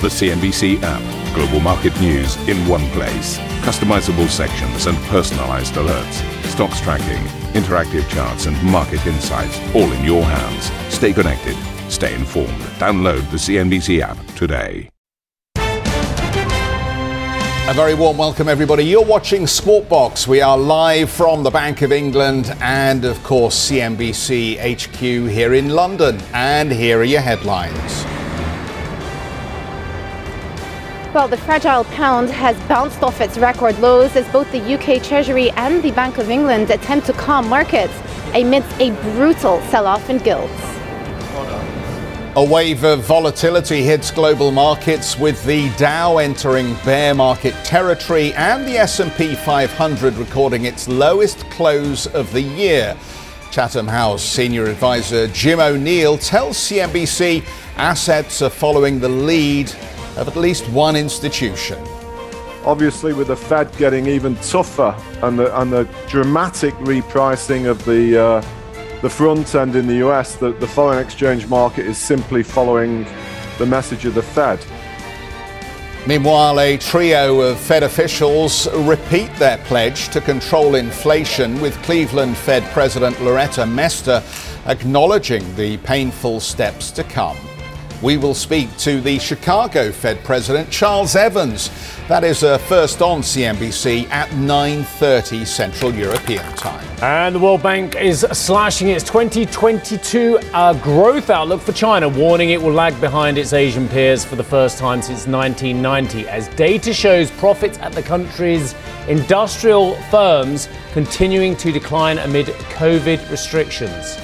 The CNBC app. Global market news in one place. Customizable sections and personalized alerts. Stocks tracking, interactive charts, and market insights all in your hands. Stay connected. Stay informed. Download the CNBC app today. A very warm welcome, everybody. You're watching Squawk Box. We are live from the Bank of England and, of course, CNBC HQ here in London. And here are your headlines. Well, the fragile pound has bounced off its record lows as both the UK Treasury and the Bank of England attempt to calm markets amidst a brutal sell off in gilts. A wave of volatility hits global markets with the Dow entering bear market territory and the S&P 500 recording its lowest close of the year. Chatham House senior advisor Jim O'Neill tells CNBC assets are following the lead of at least one institution. Obviously, with the Fed getting even tougher and the, and the dramatic repricing of the uh, the front end in the US, the, the foreign exchange market is simply following the message of the Fed. Meanwhile, a trio of Fed officials repeat their pledge to control inflation, with Cleveland Fed President Loretta Mester acknowledging the painful steps to come we will speak to the Chicago Fed President Charles Evans. That is uh, first on CNBC at 9:30 Central European Time. And the World Bank is slashing its 2022 uh, growth outlook for China, warning it will lag behind its Asian peers for the first time since 1990, as data shows profits at the country's industrial firms continuing to decline amid COVID restrictions.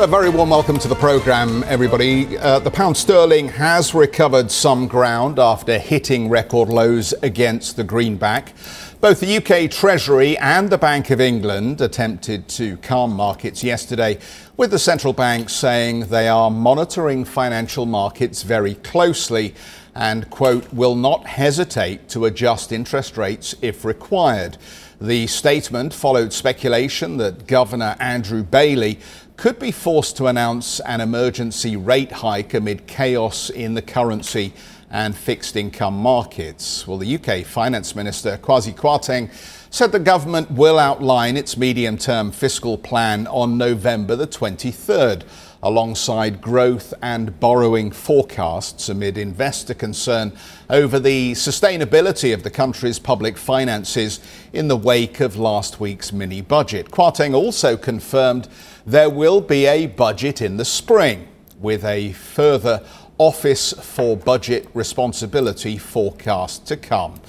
A very warm welcome to the programme, everybody. Uh, the pound sterling has recovered some ground after hitting record lows against the greenback. Both the UK Treasury and the Bank of England attempted to calm markets yesterday, with the central bank saying they are monitoring financial markets very closely and, quote, will not hesitate to adjust interest rates if required. The statement followed speculation that Governor Andrew Bailey could be forced to announce an emergency rate hike amid chaos in the currency and fixed income markets. Well, the UK Finance Minister Kwasi Kwarteng said the government will outline its medium term fiscal plan on November the 23rd, alongside growth and borrowing forecasts amid investor concern over the sustainability of the country's public finances in the wake of last week's mini budget. Kwarteng also confirmed there will be a budget in the spring with a further Office for Budget Responsibility forecast to come.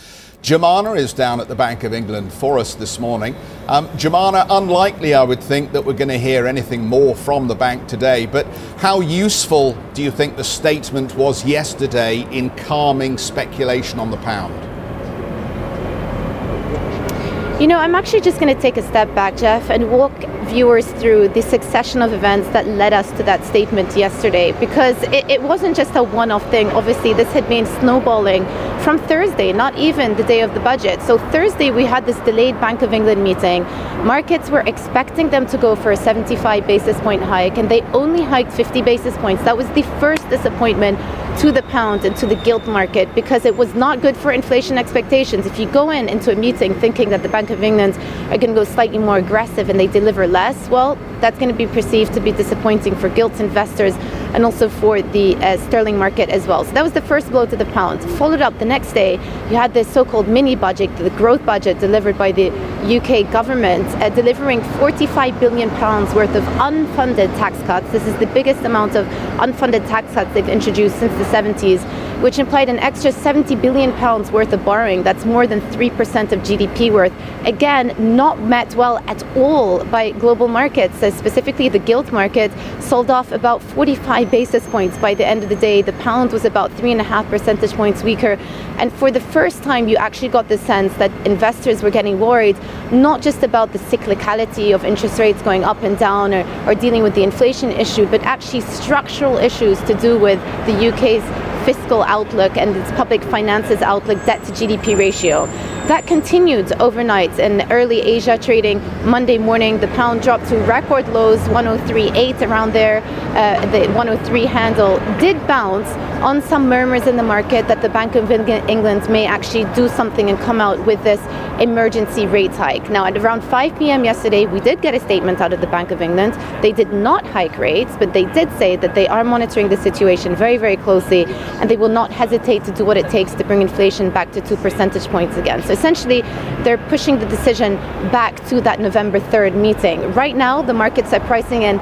Joumanna is down at the Bank of England for us this morning. Um, Joumanna, unlikely, I would think, that we're going to hear anything more from the bank today, but how useful do you think the statement was yesterday in calming speculation on the pound? You know, I'm actually just going to take a step back, Jeff, and walk viewers through the succession of events that led us to that statement yesterday because it, it wasn't just a one off thing. Obviously, this had been snowballing from Thursday, not even the day of the budget. So, Thursday, we had this delayed Bank of England meeting. Markets were expecting them to go for a 75 basis point hike, and they only hiked 50 basis points. That was the first disappointment to the pound and to the gilt market because it was not good for inflation expectations. If you go in into a meeting thinking that the Bank of England are going to go slightly more aggressive and they deliver less, well, that's going to be perceived to be disappointing for gilt investors and also for the uh, sterling market as well. So that was the first blow to the pound. Followed up the next day, you had this so-called mini budget, the growth budget delivered by the UK government, uh, delivering 45 billion pounds worth of unfunded tax cuts. This is the biggest amount of unfunded tax cuts they've introduced since the 70s which implied an extra 70 billion pounds worth of borrowing. That's more than 3% of GDP worth. Again, not met well at all by global markets, so specifically the gilt market sold off about 45 basis points by the end of the day. The pound was about three and a half percentage points weaker. And for the first time, you actually got the sense that investors were getting worried, not just about the cyclicality of interest rates going up and down or, or dealing with the inflation issue, but actually structural issues to do with the UK's fiscal outlook and its public finances outlook, debt to GDP ratio. That continued overnight in early Asia trading. Monday morning, the pound dropped to record lows, 103.8 around there. Uh, the 103 handle did bounce on some murmurs in the market that the Bank of England may actually do something and come out with this emergency rate hike. Now, at around 5 p.m. yesterday, we did get a statement out of the Bank of England. They did not hike rates, but they did say that they are monitoring the situation very, very closely and they will not hesitate to do what it takes to bring inflation back to two percentage points again. So essentially, they're pushing the decision back to that November 3rd meeting. Right now, the markets are pricing in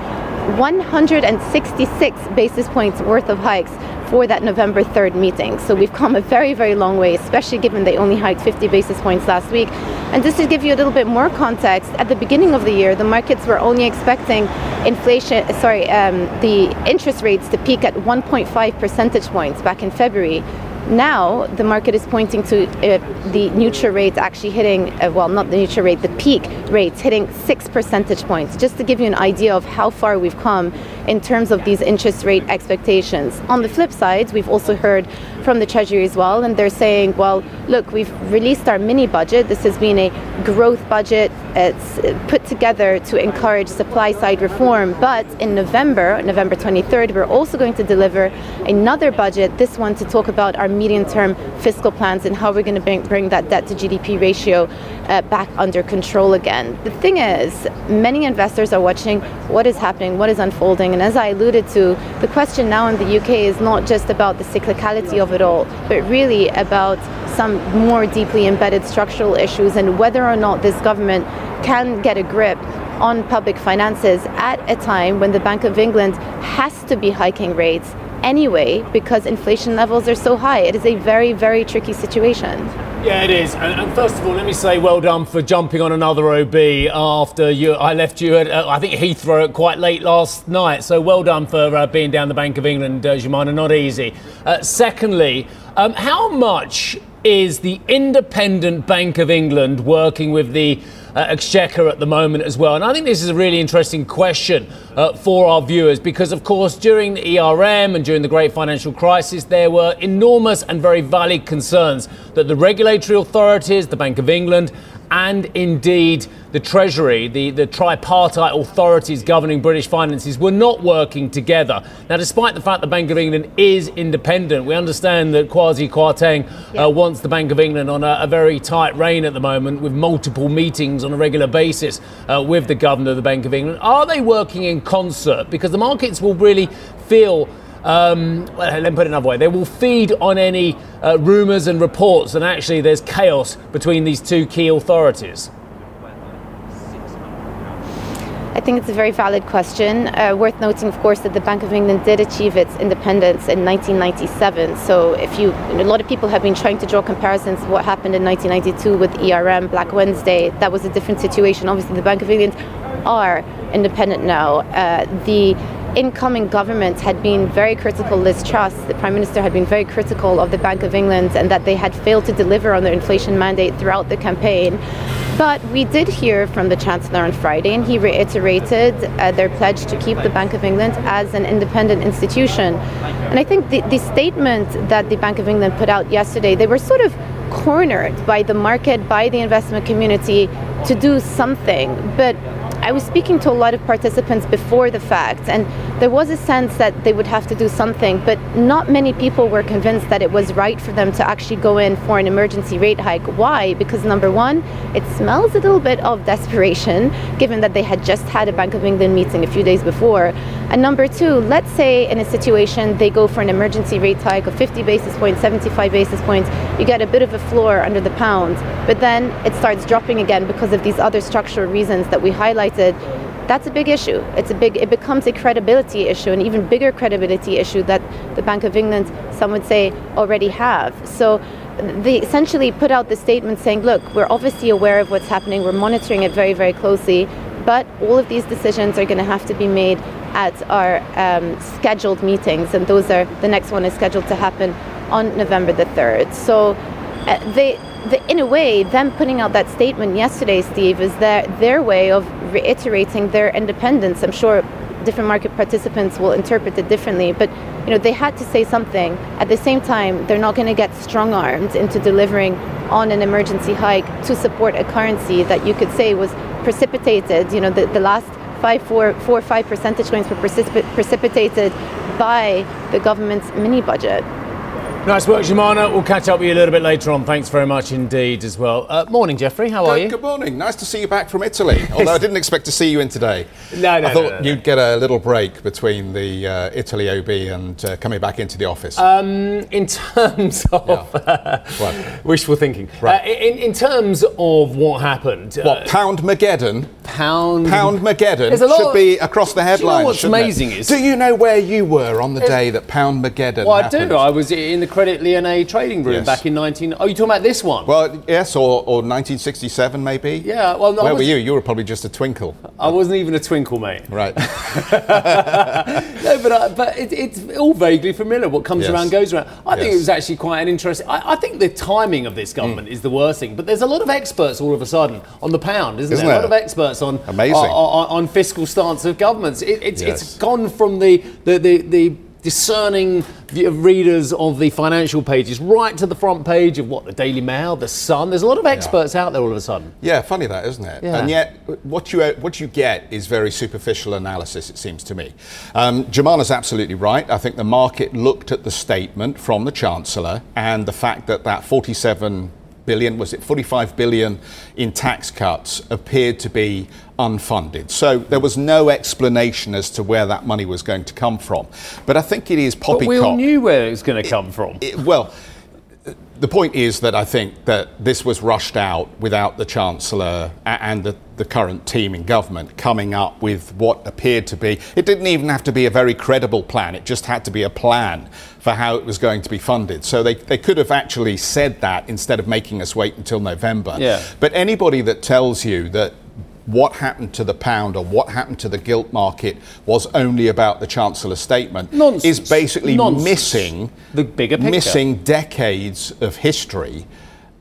166 basis points worth of hikes for that November 3rd meeting. So we've come a very, very long way, especially given they only hiked 50 basis points last week. And just to give you a little bit more context, at the beginning of the year, the markets were only expecting inflation, sorry, um, the interest rates to peak at 1.5 percentage points back in February. Now the market is pointing to uh, the neutral rate actually hitting, uh, well, not the neutral rate, the peak rates hitting six percentage points, just to give you an idea of how far we've come in terms of these interest rate expectations. On the flip side, we've also heard from the Treasury as well, and they're saying, well, look, we've released our mini budget. This has been a growth budget. It's put together to encourage supply side reform. But in November, November 23rd, we're also going to deliver another budget, this one to talk about our medium term fiscal plans and how we're going to bring, that debt to GDP ratio uh, back under control again. The thing is, many investors are watching what is happening, what is unfolding. And as I alluded to, the question now in the UK is not just about the cyclicality of it all, but really about some more deeply embedded structural issues and whether or not this government can get a grip on public finances at a time when the Bank of England has to be hiking rates anyway because inflation levels are so high. It is a very, very tricky situation. Yeah, it is. And, and, first of all, let me say well done for jumping on another OB after you. I left you at, uh, I think, Heathrow quite late last night. So well done for uh, being down the Bank of England, uh, Joumanna. Not easy. Uh, secondly, um, how much is the independent Bank of England working with the uh, Exchequer at the moment as well? And I think this is a really interesting question uh, for our viewers because, of course, during the ERM and during the great financial crisis, there were enormous and very valid concerns that the regulatory authorities, the Bank of England, and indeed the Treasury, the, the tripartite authorities governing British finances, were not working together. Now, despite the fact the Bank of England is independent, we understand that Kwasi Kwarteng uh, wants the Bank of England on a, a, very tight rein at the moment with multiple meetings on a regular basis uh, with the governor of the Bank of England. Are they working in concert? Because the markets will really feel um, well, let me put it another way. They will feed on any uh, rumours and reports, and actually, there's chaos between these two key authorities. I think it's a very valid question. Uh, worth noting, of course, that the Bank of England did achieve its independence in 1997. So, if you, a lot of people have been trying to draw comparisons what happened in 1992 with ERM, Black Wednesday. That was a different situation. Obviously, the Bank of England are independent now. Uh, the incoming government had been very critical, Liz Truss, the Prime Minister had been very critical of the Bank of England and that they had failed to deliver on their inflation mandate throughout the campaign. But we did hear from the Chancellor on Friday, and he reiterated uh, their pledge to keep the Bank of England as an independent institution. And I think the, the statement that the Bank of England put out yesterday, they were sort of cornered by the market, by the investment community to do something. But I was speaking to a lot of participants before the fact, and there was a sense that they would have to do something, but not many people were convinced that it was right for them to actually go in for an emergency rate hike. Why? Because number one, it smells a little bit of desperation, given that they had just had a Bank of England meeting a few days before. And number two, let's say in a situation they go for an emergency rate hike of 50 basis points, 75 basis points, you get a bit of a floor under the pound, but then it starts dropping again because of these other structural reasons that we highlighted that's a big issue. It's a big. It becomes a credibility issue, an even bigger credibility issue that the Bank of England, some would say, already have. So they essentially put out the statement saying, look, we're obviously aware of what's happening, we're monitoring it very, very closely, but all of these decisions are going to have to be made at our um, scheduled meetings, and those are the next one is scheduled to happen on November the 3rd. So uh, they, the, in a way, them putting out that statement yesterday, Steve, is their, their way of reiterating their independence. I'm sure different market participants will interpret it differently, but you know they had to say something. At the same time, they're not going to get strong armed into delivering on an emergency hike to support a currency that you could say was precipitated. You know, the, the last five, four, four, five percentage points were precip- precipitated by the government's mini budget. Nice work, Joumanna. We'll catch up with you a little bit later on. Thanks very much indeed as well. Uh, morning, Jeffrey. How are Good- you? Good morning. Nice to see you back from Italy. Although I didn't expect to see you in today. No, no, I thought no, no, no. you'd get a little break between the uh, Italy OB and uh, coming back into the office. Um, in terms of uh, What? wishful thinking, Right. uh, in, in terms of what happened, uh, what Pound Mageddon? pound Pound Mageddon should of- be across the you know headlines. what's amazing is- do you know where you were on the day that Pound Mageddon Well, I do. I was in the Credit Lyonnais trading room Yes. back in 19. Oh, you talking about this one? Well, yes, or, or 1967 maybe. yeah. Well, no, Where were you? You were probably just a twinkle. I wasn't even a twinkle, mate. Right. No, but uh, but it, it's all vaguely familiar. What comes Yes. around goes around. I think Yes. it was actually quite an interesting. I, I think the timing of this government is the worst thing. But there's a lot of experts all of a sudden on the pound, isn't, Isn't there? A lot of experts on Amazing. on, on, on fiscal stance of governments. It, it's it's gone from the the the. the Discerning readers of the financial pages, right to the front page of what the Daily Mail, the Sun. There's a lot of experts out there all of a sudden. Yeah, funny that, isn't it? Yeah. And yet, what you what you get is very superficial analysis. It seems to me. Um, Joumanna's absolutely right. I think the market looked at the statement from the chancellor and the fact that that 47 billion was it 45 billion in tax cuts appeared to be unfunded. So there was no explanation as to where that money was going to come from. But I think it is But poppycock. we all knew where it was going to come from. It- well, the point is that I think that this was rushed out without the Chancellor and the, the current team in government coming up with what appeared to be. It didn't even have to be a very credible plan, it just had to be a plan for how it was going to be funded. So they, they could have actually said that instead of making us wait until November. Yeah. But anybody that tells you that what happened to the pound or what happened to the gilt market was only about the Chancellor's statement Nonsense. is basically Nonsense. missing The bigger picture. missing decades of history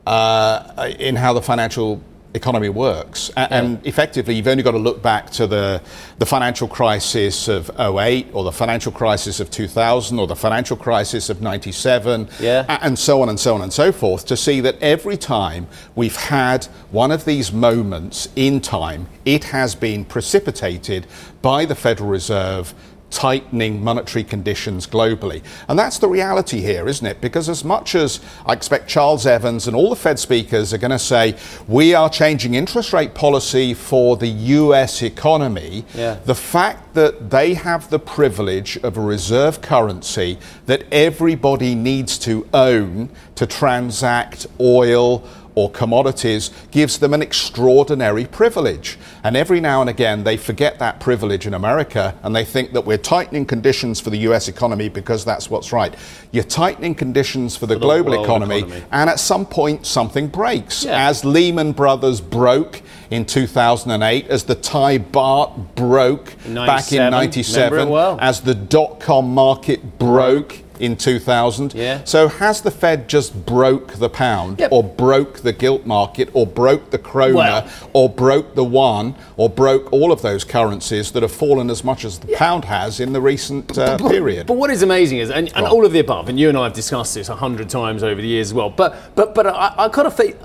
uh, in how the financial economy works. A- And effectively, you've only got to look back to the, the financial crisis of 08 or the financial crisis of 2000 or the financial crisis of 97 Yeah. and so on and so on and so forth to see that every time we've had one of these moments in time, it has been precipitated by the Federal Reserve tightening monetary conditions globally. And that's the reality here, isn't it? Because as much as I expect Charles Evans and all the Fed speakers are going to say, we are changing interest rate policy for the US economy, Yeah. the fact that they have the privilege of a reserve currency that everybody needs to own to transact oil or commodities gives them an extraordinary privilege. And every now and again, they forget that privilege in America and they think that we're tightening conditions for the US economy because that's what's right. You're tightening conditions for the the global economy, economy. and at some point, something breaks. Yeah. As Lehman Brothers broke in 2008, as the Thai baht broke back in 97, 97, remember it well. as the dot com market broke in 2000. Yeah. So has the Fed just broke the pound Yep. or broke the gilt market or broke the krona Well- or broke the yuan or broke all of those currencies that have fallen as much as the pound has in the recent uh, But- period? But what is amazing is, and, and all of the above, and you and I have discussed this a hundred times over the years as well. But but but I, I kind of fe-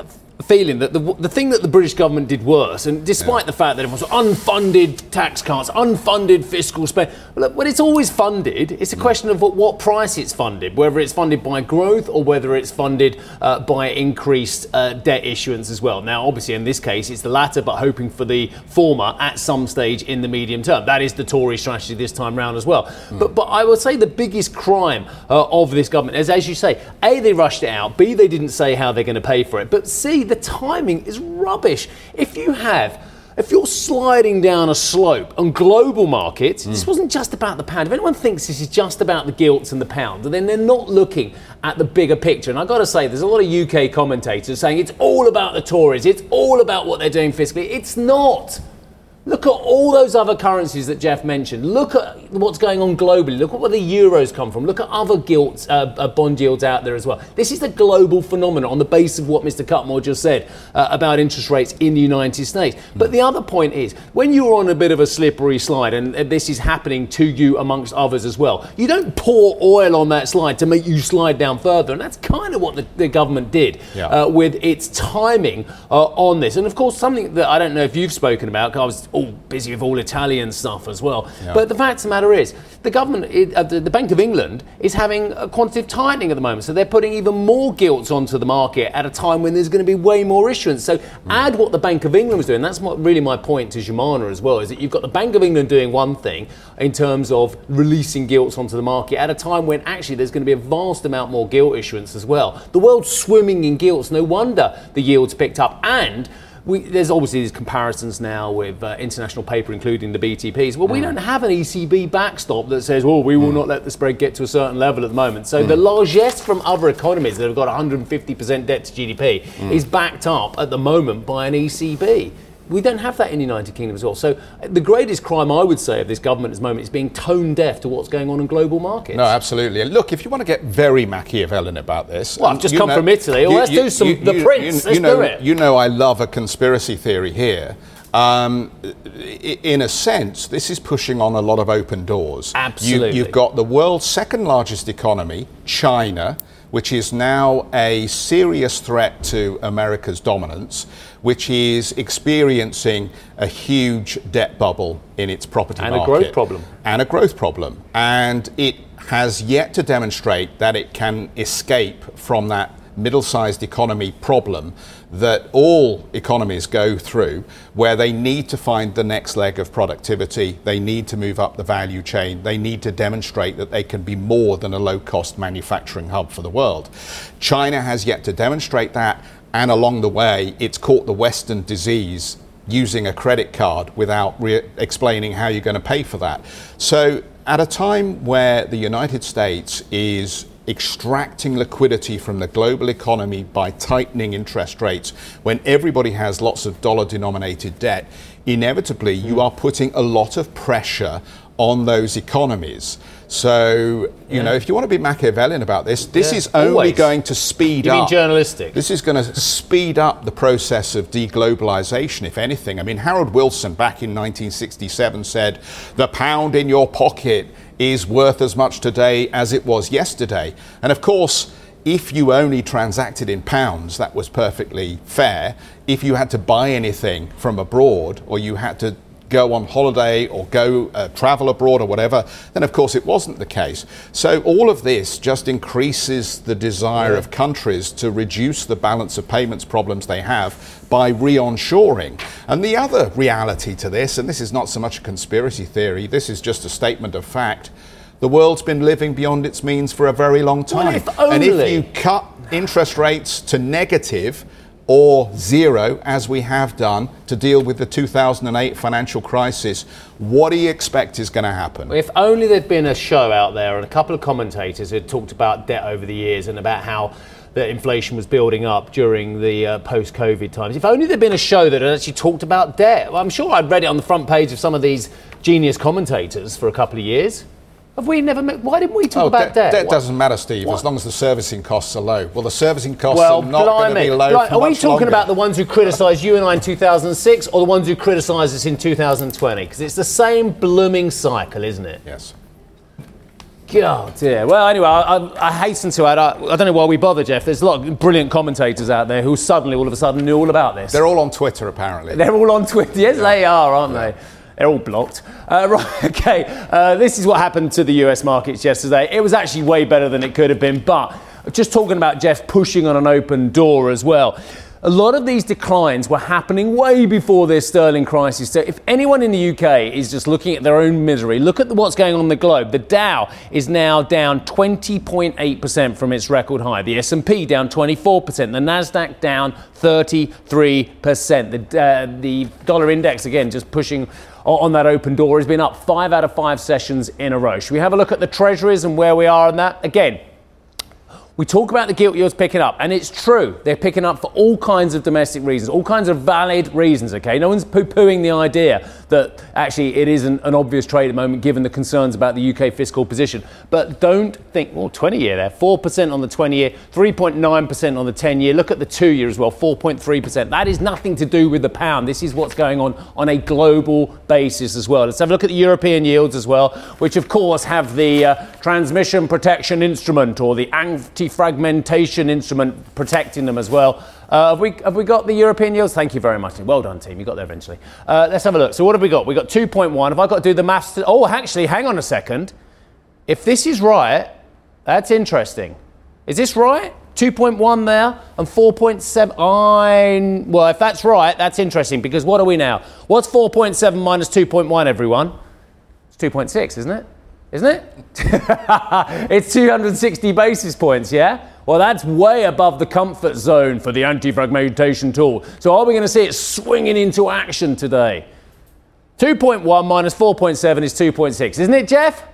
feeling that the the thing that the British government did worse, and despite the fact that it was unfunded tax cuts, unfunded fiscal spend, look, when it's always funded, it's a question of what, what price it's funded, whether it's funded by growth or whether it's funded uh, by increased uh, debt issuance as well. Now, obviously, in this case, it's the latter, but hoping for the former at some stage in the medium term. That is the Tory strategy this time round as well. But, but I would say the biggest crime uh, of this government is, as you say, A, they rushed it out, B, they didn't say how they're going to pay for it, but C, the timing is rubbish. If you have if you're sliding down a slope on global markets, mm. this wasn't just about the pound. If anyone thinks this is just about the gilts and the pound, then they're not looking at the bigger picture. And I've got to say, there's a lot of UK commentators saying it's all about the Tories, it's all about what they're doing fiscally. It's not. Look at all those other currencies that Jeff mentioned. Look at what's going on globally. Look at where the euros come from. Look at other gilts, uh, uh, bond yields out there as well. This is a global phenomenon on the basis of what Mr. Cutmore just said uh, about interest rates in the United States. But the other point is, when you're on a bit of a slippery slide, and this is happening to you amongst others as well, you don't pour oil on that slide to make you slide down further. And that's kind of what the, the government did yeah. Uh, with its timing uh, on this. And of course, something that I don't know if you've spoken about, because I was all busy with all Italian stuff as well. Yeah. But the fact of the matter is, the government, uh, the, the, Bank of England, is having a quantitative tightening at the moment. So they're putting even more gilts onto the market at a time when there's going to be way more issuance. So mm. add what the Bank of England was doing. That's what, really my point to Joumanna as well, is that you've got the Bank of England doing one thing in terms of releasing gilts onto the market at a time when actually there's going to be a vast amount more gilt issuance as well. The world's swimming in gilts. No wonder the yields picked up. And we, there's obviously these comparisons now with uh, international paper, including the BTPs. Well, mm. we don't have an ECB backstop that says, well, we will mm. not let the spread get to a certain level at the moment. So mm. the largesse from other economies that have got 150% debt to GDP mm. is backed up at the moment by an ECB. We don't have that in the United Kingdom as well. So the greatest crime I would say of this government at this moment is being tone deaf to what's going on in global markets. No, absolutely. And look, if you want to get very Machiavellian about this, well, I've just come know, from Italy. Well, let's you, do some you, the prince. let's know, do it. You know, I love a conspiracy theory here. Um, in a sense, this is pushing on a lot of open doors. Absolutely. You, have got the world's second largest economy, China, which is now a serious threat to America's dominance which is experiencing a huge debt bubble in its property and market. And a growth problem. And a growth problem. And it has yet to demonstrate that it can escape from that middle sized economy problem that all economies go through, where they need to find the next leg of productivity, they need to move up the value chain, they need to demonstrate that they can be more than a low cost manufacturing hub for the world. China has yet to demonstrate that, and along the way, it's caught the Western disease using a credit card without re- explaining how you're going to pay for that. So, at a time where the United States is extracting liquidity from the global economy by tightening interest rates, when everybody has lots of dollar denominated debt, inevitably you hmm. are putting a lot of pressure on those economies. So, you yeah. know, if you want to be Machiavellian about this, this yeah, is only always. going to speed you up. Mean journalistic. This is going to speed up the process of deglobalization, if anything. I mean, Harold Wilson back in 1967 said, the pound in your pocket is worth as much today as it was yesterday. And of course, if you only transacted in pounds, that was perfectly fair. If you had to buy anything from abroad or you had to go on holiday or go uh, travel abroad or whatever, then of course it wasn't the case. So all of this just increases the desire yeah. of countries to reduce the balance of payments problems they have by re-onshoring. And the other reality to this, and this is not so much a conspiracy theory, this is just a statement of fact. The world's been living beyond its means for a very long time. If and if you cut interest rates to negative, or zero, as we have done to deal with the 2008 financial crisis. What do you expect is going to happen? If only there'd been a show out there and a couple of commentators who had talked about debt over the years and about how that inflation was building up during the uh, post-COVID times. If only there'd been a show that had actually talked about debt. Well, I'm sure I'd read it on the front page of some of these genius commentators for a couple of years. Have we never met, why didn't we talk oh, about debt? Debt doesn't matter, Steve, what? as long as the servicing costs are low. Well, the servicing costs well, are not going to be low. Blimey. are we talking longer. about the ones who criticised you and I in 2006 or the ones who criticised us in 2020? Because it's the same blooming cycle, isn't it? Yes. God, dear. Well, anyway, I, I, I hasten to add, I, I, don't know why we bother, Jeff. There's a lot of brilliant commentators out there who suddenly, all of a sudden, knew all about this. They're all on Twitter, apparently. They're all on Twitter. Yes, yeah. they are, aren't yeah. they? They're all blocked. Uh, right, okay. Uh, this is what happened to the US markets yesterday. It was actually way better than it could have been, but just talking about Jeff pushing on an open door as well. A lot of these declines were happening way before this sterling crisis. So if anyone in the UK is just looking at their own misery, look at what's going on in the globe. The Dow is now down 20.8% from its record high. The S&P down 24%. The Nasdaq down 33%. The, uh, the dollar index again just pushing on that open door has been up five out of five sessions in a row. Should we have a look at the treasuries and where we are on that? Again, we talk about the gilt yields picking up, and it's true. They're picking up for all kinds of domestic reasons, all kinds of valid reasons, okay? No one's poo pooing the idea that actually it isn't an obvious trade at the moment given the concerns about the UK fiscal position. But don't think, well, 20 year there, 4% on the 20 year, 3.9% on the 10 year. Look at the two year as well, 4.3%. That is nothing to do with the pound. This is what's going on on a global basis as well. Let's have a look at the European yields as well, which of course have the uh, transmission protection instrument or the anti anti-fragmentation instrument protecting them as well. Uh, have, we, have we got the European yields? Thank you very much. Well done, team. You got there eventually. Uh, let's have a look. So what have we got? We've got 2.1. Have I got to do the maths? To, oh, actually, hang on a second. If this is right, that's interesting. Is this right? 2.1 there and 4.7. I, well, if that's right, that's interesting because what are we now? What's 4.7 minus 2.1, everyone? It's 2.6, isn't it? Isn't it? it's 260 basis points, yeah? Well, that's way above the comfort zone for the anti fragmentation tool. So, are we going to see it swinging into action today? 2.1 minus 4.7 is 2.6, isn't it, Jeff?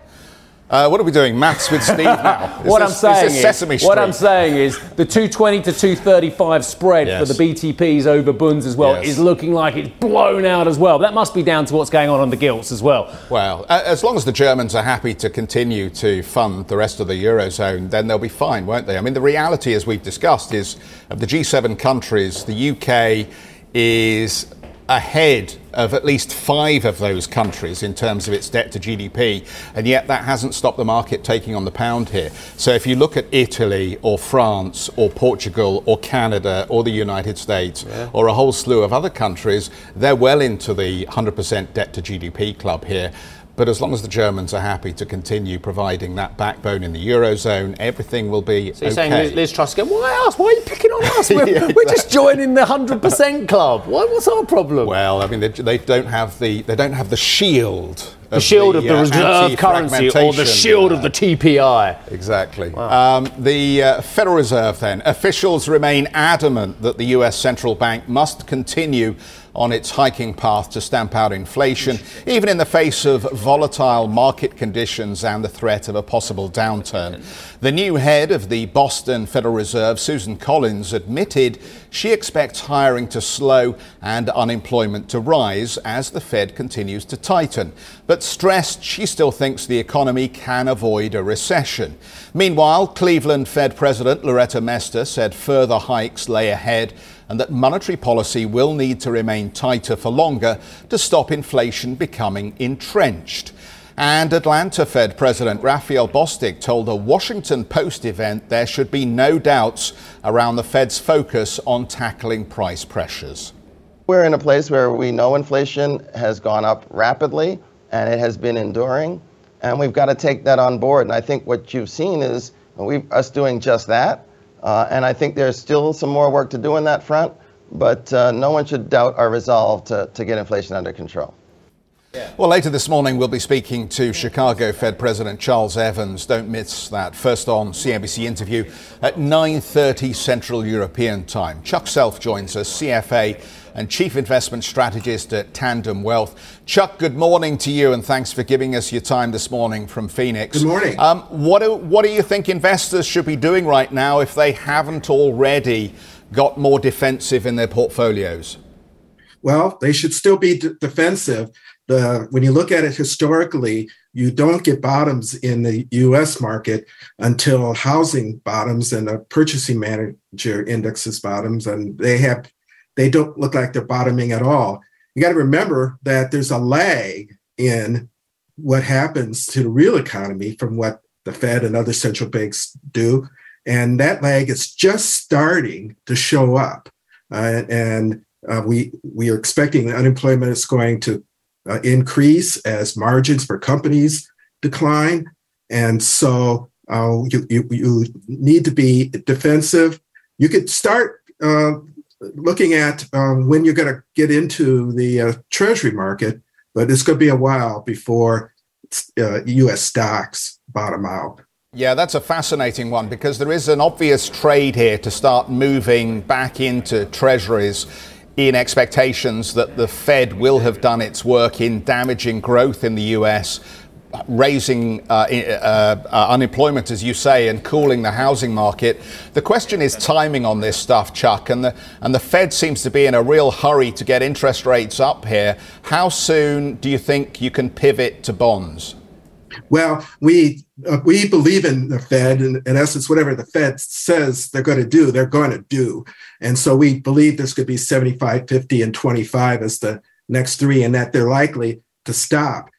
Uh, what are we doing? Maths with Steve now. what this, I'm saying is, what I'm saying is the 220 to 235 spread yes. for the BTPs over Bunds as well yes. is looking like it's blown out as well. That must be down to what's going on on the gilts as well. Well, as long as the Germans are happy to continue to fund the rest of the eurozone, then they'll be fine, won't they? I mean, the reality, as we've discussed, is of the G7 countries, the UK is ahead of at least five of those countries in terms of its debt to GDP, and yet that hasn't stopped the market taking on the pound here. So if you look at Italy or France or Portugal or Canada or the United States yeah. or a whole slew of other countries, they're well into the 100% debt to GDP club here. But as long as the Germans are happy to continue providing that backbone in the eurozone, everything will be. So you're okay. saying Liz Truss again? Why us? Why are you picking on us? We're, yeah, exactly. we're just joining the hundred percent club. Why, what's our problem? Well, I mean, they, they, don't have the they don't have the shield. The shield of the, of the uh, reserve currency or the shield uh, of the TPI. Exactly. Wow. Um, the uh, Federal Reserve, then, officials remain adamant that the US central bank must continue on its hiking path to stamp out inflation, even in the face of volatile market conditions and the threat of a possible downturn. The new head of the Boston Federal Reserve, Susan Collins, admitted she expects hiring to slow and unemployment to rise as the Fed continues to tighten, but stressed she still thinks the economy can avoid a recession. Meanwhile, Cleveland Fed President Loretta Mester said further hikes lay ahead and that monetary policy will need to remain tighter for longer to stop inflation becoming entrenched. And Atlanta Fed President Raphael Bostic told a Washington Post event there should be no doubts around the Fed's focus on tackling price pressures. We're in a place where we know inflation has gone up rapidly and it has been enduring, and we've got to take that on board. And I think what you've seen is us doing just that. Uh, and I think there's still some more work to do on that front, but uh, no one should doubt our resolve to, to get inflation under control. Yeah. Well, later this morning, we'll be speaking to Chicago Fed President Charles Evans. Don't miss that first on CNBC interview at 9.30 Central European Time. Chuck Self joins us, CFA and Chief Investment Strategist at Tandem Wealth. Chuck, good morning to you, and thanks for giving us your time this morning from Phoenix. Good morning. Um, what, do, what do you think investors should be doing right now if they haven't already got more defensive in their portfolios? Well, they should still be d- defensive. The, when you look at it historically, you don't get bottoms in the US market until housing bottoms and the purchasing manager indexes bottoms, and they have they don't look like they're bottoming at all. You got to remember that there's a lag in what happens to the real economy from what the Fed and other central banks do. And that lag is just starting to show up. Uh, and uh, we, we are expecting unemployment is going to uh, increase as margins for companies decline. And so uh, you, you, you, need to be defensive. You could start uh, looking at um, when you're going to get into the uh, Treasury market, but it's going to be a while before uh, U.S. stocks bottom out. Yeah, that's a fascinating one because there is an obvious trade here to start moving back into treasuries in expectations that the Fed will have done its work in damaging growth in the US, raising uh, uh, uh, unemployment, as you say, and cooling the housing market. The question is timing on this stuff, Chuck, and the, and the Fed seems to be in a real hurry to get interest rates up here. How soon do you think you can pivot to bonds? Well, we uh, we believe in the Fed, and in essence, whatever the Fed says they're going to do, they're going to do. And so we believe this could be 75, 50, and 25 as the next three, and that they're likely to stop.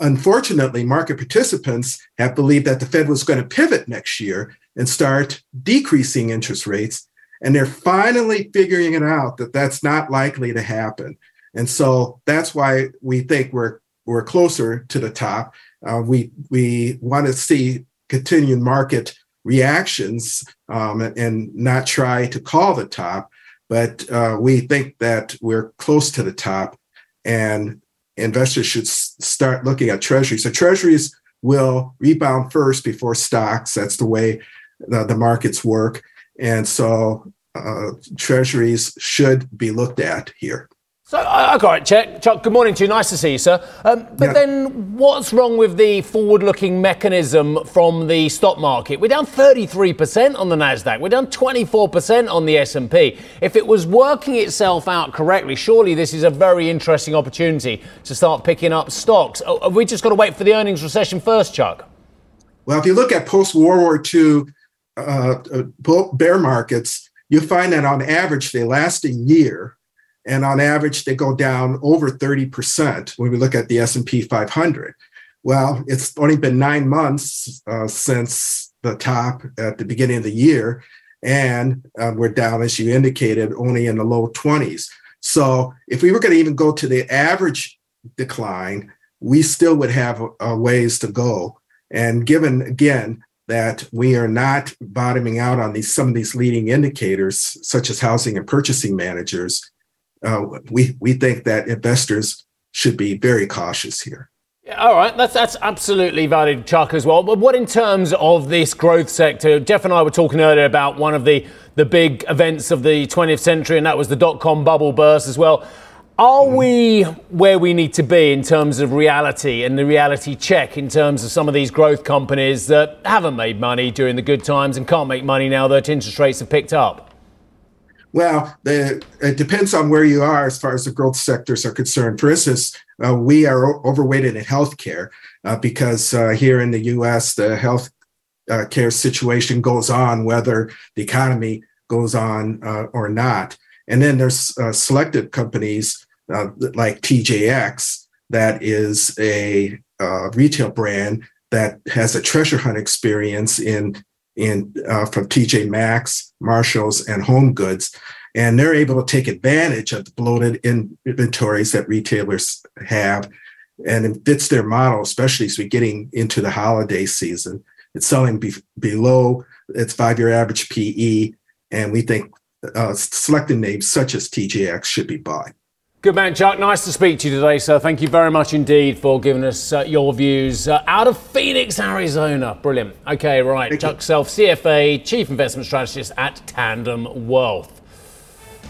Unfortunately, market participants have believed that the Fed was going to pivot next year and start decreasing interest rates. And they're finally figuring it out that that's not likely to happen. And so that's why we think we're, we're closer to the top. Uh, we we want to see continued market reactions um, and, and, not try to call the top, but uh, we think that we're close to the top, and investors should s- start looking at treasuries. So treasuries will rebound first before stocks. That's the way the, the markets work, and so uh, treasuries should be looked at here. So I got it, check. Chuck, good morning to you. Nice to see you, sir. Um, but yeah. then what's wrong with the forward-looking mechanism from the stock market? We're down 33% on the Nasdaq. We're down 24% on the S&P. If it was working itself out correctly, surely this is a very interesting opportunity to start picking up stocks. Oh, have we just got to wait for the earnings recession first, Chuck? Well, if you look at post-World War II uh, uh, bear markets, you find that on average they last a year and on average they go down over 30% when we look at the s&p 500 well it's only been nine months uh, since the top at the beginning of the year. And uh, we're down as you indicated only in the low 20s so if we were going to even go to the average decline we still would have ways to go. And given again that we are not bottoming out on these some of these leading indicators such as housing and purchasing managers uh, we we think that investors should be very cautious here. All right, that's that's absolutely valid, Chuck, as well. But what in terms of this growth sector? Jeff and I were talking earlier about one of the the big events of the 20th century, and that was the dot com bubble burst as well. Are we where we need to be in terms of reality and the reality check in terms of some of these growth companies that haven't made money during the good times and can't make money now that interest rates have picked up? Well, the, it depends on where you are as far as the growth sectors are concerned. For instance, uh, we are overweighted in healthcare uh, because uh, here in the US, the health uh, care situation goes on whether the economy goes on uh, or not. And then there's uh, selected companies like TJX, that is a retail brand that has a treasure hunt experience in in uh, from TJ Maxx, Marshalls, and Home Goods, and they're able to take advantage of the bloated in inventories that retailers have, and it fits their model, especially as we're getting into the holiday season. It's selling be- below its five-year average PE, and we think uh, selected names such as TJX should be bought. Good man, Chuck. Nice to speak to you today, sir. Thank you very much indeed for giving us uh, your views uh, out of Phoenix, Arizona. Brilliant. Okay, right. Thank Chuck you. Self, CFA, Chief Investment Strategist at Tandem Wealth.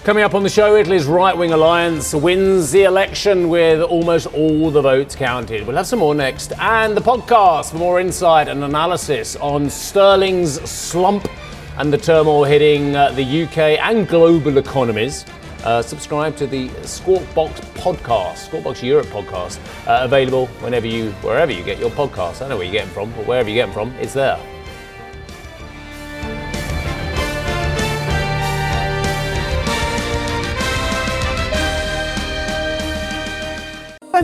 Coming up on the show, Italy's right wing alliance wins the election with almost all the votes counted. We'll have some more next. And the podcast for more insight and analysis on sterling's slump and the turmoil hitting uh, the UK and global economies. Uh, subscribe to the Squawk Box podcast, Squawk Box Europe podcast, uh, available whenever you, wherever you get your podcasts. I don't know where you get them from, but wherever you get them from, it's there.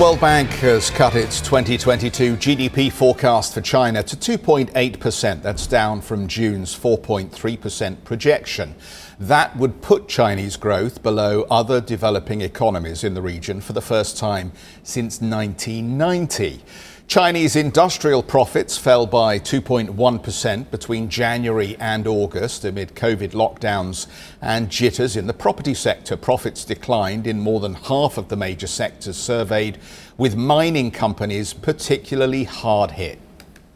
World Bank has cut its 2022 GDP forecast for China to 2.8%. That's down from June's 4.3% projection. That would put Chinese growth below other developing economies in the region for the first time since 1990. Chinese industrial profits fell by 2.1% between January and August amid COVID lockdowns and jitters in the property sector. Profits declined in more than half of the major sectors surveyed, with mining companies particularly hard hit.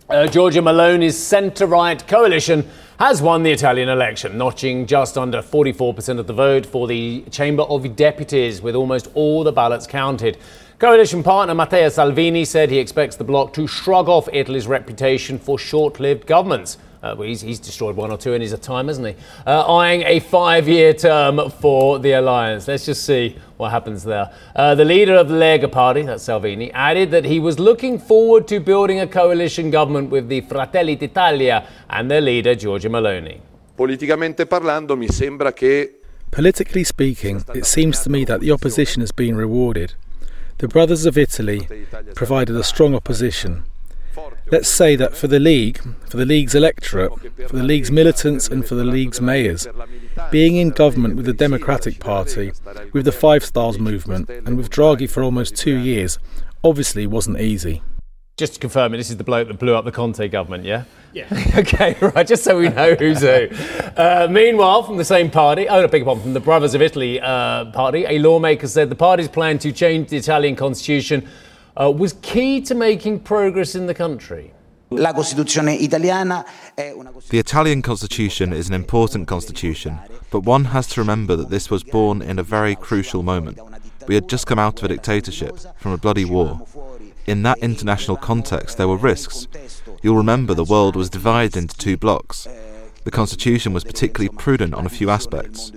Uh, Giorgia Meloni's centre right coalition has won the Italian election, notching just under 44% of the vote for the Chamber of Deputies, with almost all the ballots counted. Coalition partner Matteo Salvini said he expects the bloc to shrug off Italy's reputation for short lived governments. Uh, well, he's, he's, destroyed one or two in his time, hasn't he? Uh, eyeing a five year term for the alliance. Let's just see what happens there. Uh, the leader of the Lega party, that's Salvini, added that he was looking forward to building a coalition government with the Fratelli d'Italia and their leader, Giorgia Meloni. Politicamente parlando, mi sembra che. Politically speaking, it seems to me that the opposition has been rewarded. The Brothers of Italy provided a strong opposition. Let's say that for the League, for the League's electorate, for the League's militants, and for the League's mayors, being in government with the Democratic Party, with the Five Stars movement, and with Draghi for almost two years obviously wasn't easy. Just to confirm it, this is the bloke that blew up the Conte government, yeah? Yeah. okay, right, just so we know who's who. Uh, meanwhile, from the same party, oh, no, big one, from the Brothers of Italy uh, party, a lawmaker said the party's plan to change the Italian constitution uh, was key to making progress in the country. The Italian constitution is an important constitution, but one has to remember that this was born in a very crucial moment. We had just come out of a dictatorship, from a bloody war. In that international context, there were risks. You'll remember the world was divided into two blocks. The constitution was particularly prudent on a few aspects.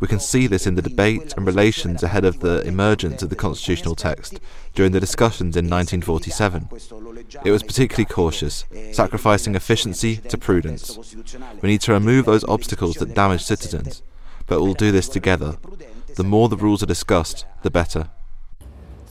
We can see this in the debate and relations ahead of the emergence of the constitutional text during the discussions in 1947. It was particularly cautious, sacrificing efficiency to prudence. We need to remove those obstacles that damage citizens, but we'll do this together. The more the rules are discussed, the better.